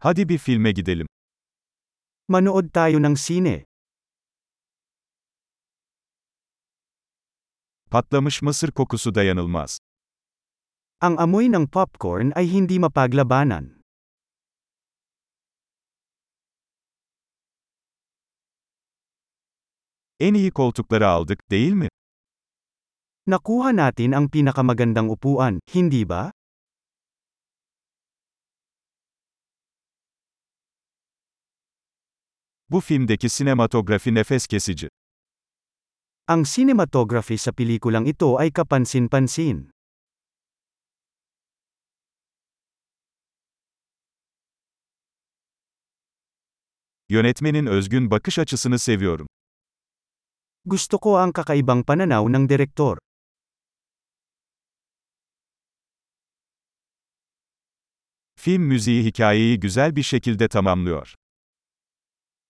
Hadi bir filme gidelim. Manood tayo ng sine. Patlamış mısır kokusu dayanılmaz. Ang amoy ng popcorn ay hindi mapaglabanan. En iyi koltukları aldık, değil mi? Nakuha natin ang pinakamagandang upuan, hindi ba? Bu filmdeki sinematografi nefes kesici. Ang cinematography sa pelikulang ito ay kapansin-pansin. Yönetmenin özgün bakış açısını seviyorum. Gusto ko ang kakaibang pananaw ng direktor. Film müziği hikayeyi güzel bir şekilde tamamlıyor.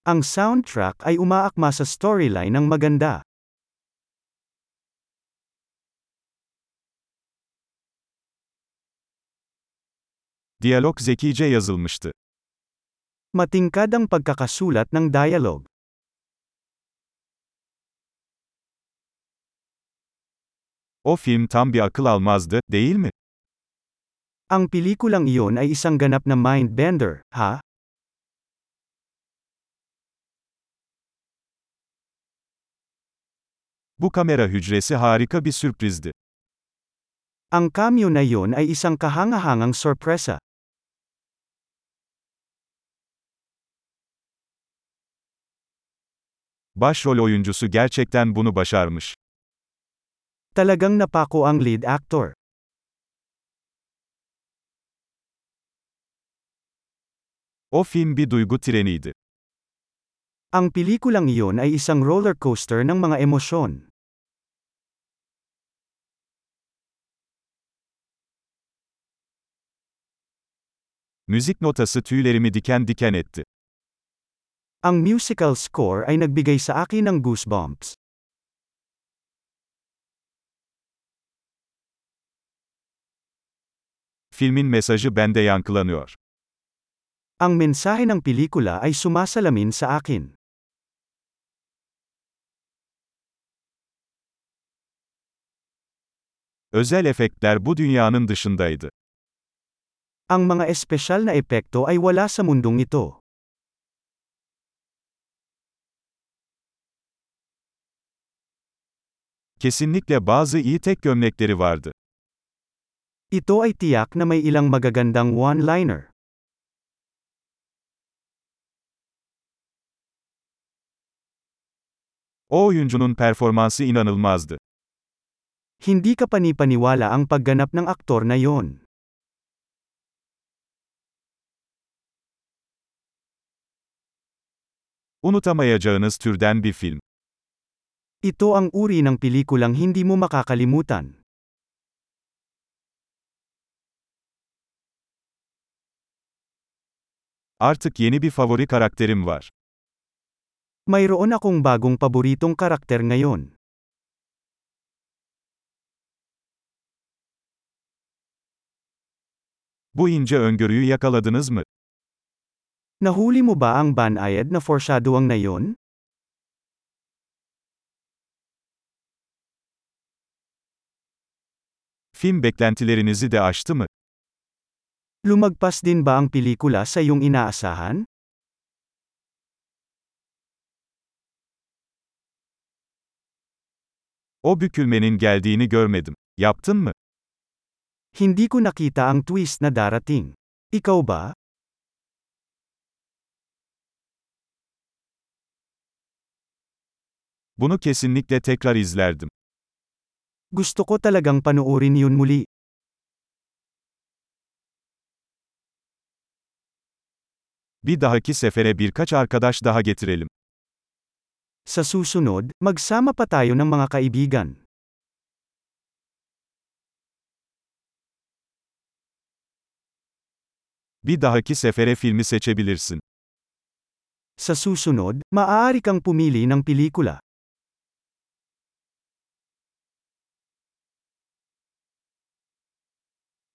Ang soundtrack ay umaakma sa storyline ng maganda. Diyalog zekice yazılmıştı. Matingkad ang pagkakasulat ng dialogue. O film tam bir akıl almazdı, değil mi? Ang pelikulang iyon ay isang ganap na mind bender, ha? Bu kamera hücresi harika bir sürprizdi. Ang cameo na iyon ay isang kahangahangang sorpresa. Başrol oyuncusu gerçekten bunu başarmış. Talagang napako ang lead actor. O film bir duygu treniydi. Ang pelikulang iyon ay isang roller coaster ng mga emosyon. Müzik notası tüylerimi diken diken etti. Ang musical score ay nagbigay sa akin ng goosebumps. Filmin mesajı bende yankılanıyor. Ang mensahe ng pelikula ay sumasalamin sa akin. Özel efektler bu dünyanın dışındaydı. Ang mga espesyal na epekto ay wala sa mundong ito. Kesinlikle bazı iyi tek gömlekleri vardı. Ito ay tiyak na may ilang magagandang one-liner. O oyuncunun performansı inanılmazdı. Hindi ka panipaniwala ang pagganap ng aktor na yon. Unutamayacağınız türden bir film. Ito ang uri ng pelikulang hindi mo makakalimutan. Artık yeni bir favori karakterim var. Mayroon akong bagong paboritong karakter ngayon. Bu ince öngörüyü yakaladınız mı? Nahuli mo ba ang banayad na foreshadowing na yon? Film beklentilerinizi de aştı mı? Lumagpas din ba ang pelikula sa iyong inaasahan? O bükülmenin geldiğini görmedim. Yaptın mı? Hindi ko nakita ang twist na darating. Ikaw ba? Bunu kesinlikle tekrar izlerdim. Gusto ko talagang panoorin yun muli. Bir dahaki sefere birkaç arkadaş daha getirelim. Sa susunod, magsama pa tayo ng mga kaibigan. Bir dahaki sefere filmi seçebilirsin. Sa susunod, maaari kang pumili ng pelikula.